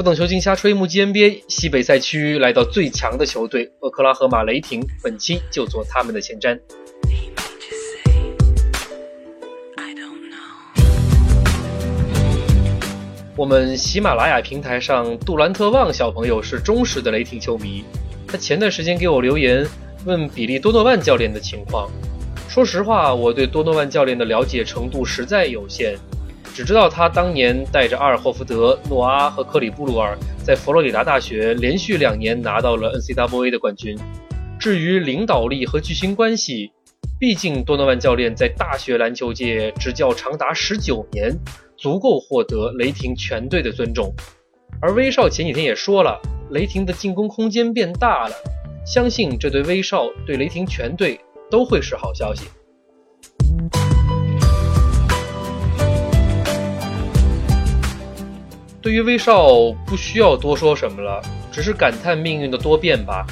不等球星瞎吹，目击 NBA 西北赛区来到最强的球队——俄克拉荷马雷霆，本期就做他们的前瞻。我们喜马拉雅平台上，杜兰特旺小朋友是忠实的雷霆球迷。他前段时间给我留言，问比利多诺万教练的情况。说实话，我对多诺万教练的了解程度实在有限，只知道他当年带着阿尔霍福德、诺阿和克里布鲁尔在佛罗里达大学连续两年拿到了 NCAA 的冠军。至于领导力和巨星关系，毕竟多诺万教练在大学篮球界执教长达十九年。足够获得雷霆全队的尊重，而威少前几天也说了，雷霆的进攻空间变大了，相信这对威少对雷霆全队都会是好消息。对于威少，不需要多说什么了，只是感叹命运的多变吧。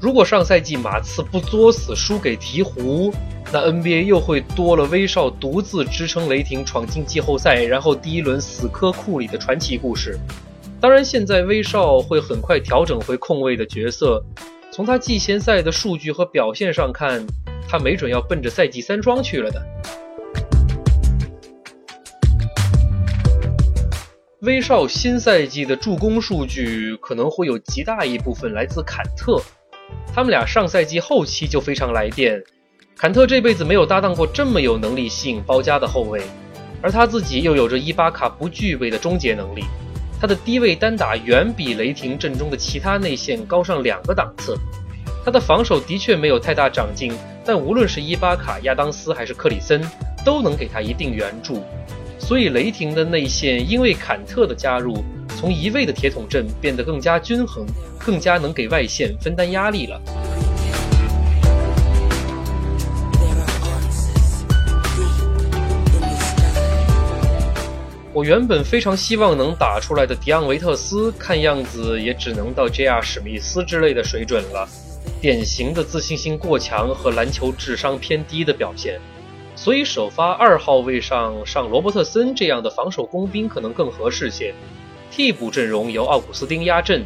如果上赛季马刺不作死输给鹈鹕，那 NBA 又会多了威少独自支撑雷霆闯进季后赛，然后第一轮死磕库里的传奇故事。当然，现在威少会很快调整回控卫的角色。从他季前赛的数据和表现上看，他没准要奔着赛季三双去了的。威少新赛季的助攻数据可能会有极大一部分来自坎特，他们俩上赛季后期就非常来电。坎特这辈子没有搭档过这么有能力吸引包夹的后卫，而他自己又有着伊巴卡不具备的终结能力。他的低位单打远比雷霆阵中的其他内线高上两个档次。他的防守的确没有太大长进，但无论是伊巴卡、亚当斯还是克里森，都能给他一定援助。所以雷霆的内线因为坎特的加入，从一位的铁桶阵变得更加均衡，更加能给外线分担压力了。我原本非常希望能打出来的迪昂维特斯，看样子也只能到 J.R. 史密斯之类的水准了，典型的自信心过强和篮球智商偏低的表现。所以首发二号位上上罗伯特森这样的防守工兵可能更合适些。替补阵容由奥古斯丁压阵，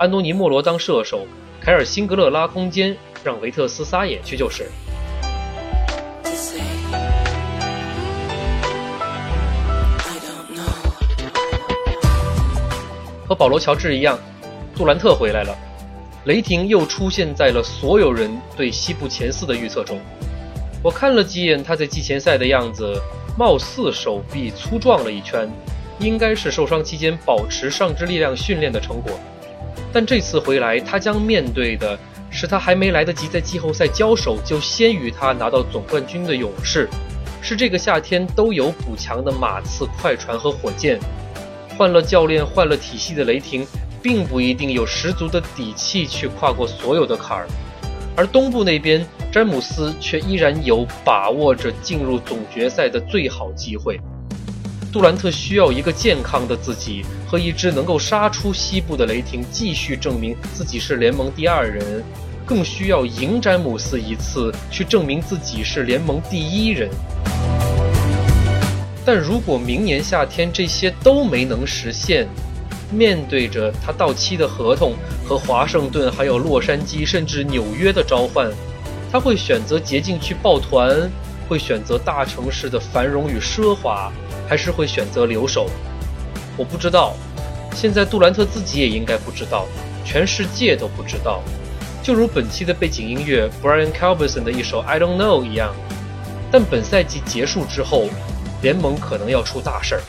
安东尼莫罗当射手，凯尔辛格勒拉空间，让维特斯撒野去就是。和保罗·乔治一样，杜兰特回来了，雷霆又出现在了所有人对西部前四的预测中。我看了几眼他在季前赛的样子，貌似手臂粗壮了一圈，应该是受伤期间保持上肢力量训练的成果。但这次回来，他将面对的是他还没来得及在季后赛交手就先于他拿到总冠军的勇士，是这个夏天都有补强的马刺、快船和火箭。换了教练，换了体系的雷霆，并不一定有十足的底气去跨过所有的坎儿，而东部那边，詹姆斯却依然有把握着进入总决赛的最好机会。杜兰特需要一个健康的自己和一支能够杀出西部的雷霆，继续证明自己是联盟第二人，更需要赢詹姆斯一次，去证明自己是联盟第一人。但如果明年夏天这些都没能实现，面对着他到期的合同和华盛顿、还有洛杉矶甚至纽约的召唤，他会选择捷径去抱团，会选择大城市的繁荣与奢华，还是会选择留守？我不知道。现在杜兰特自己也应该不知道，全世界都不知道。就如本期的背景音乐 Brian Calvin 的一首 I Don't Know 一样。但本赛季结束之后。联盟可能要出大事儿。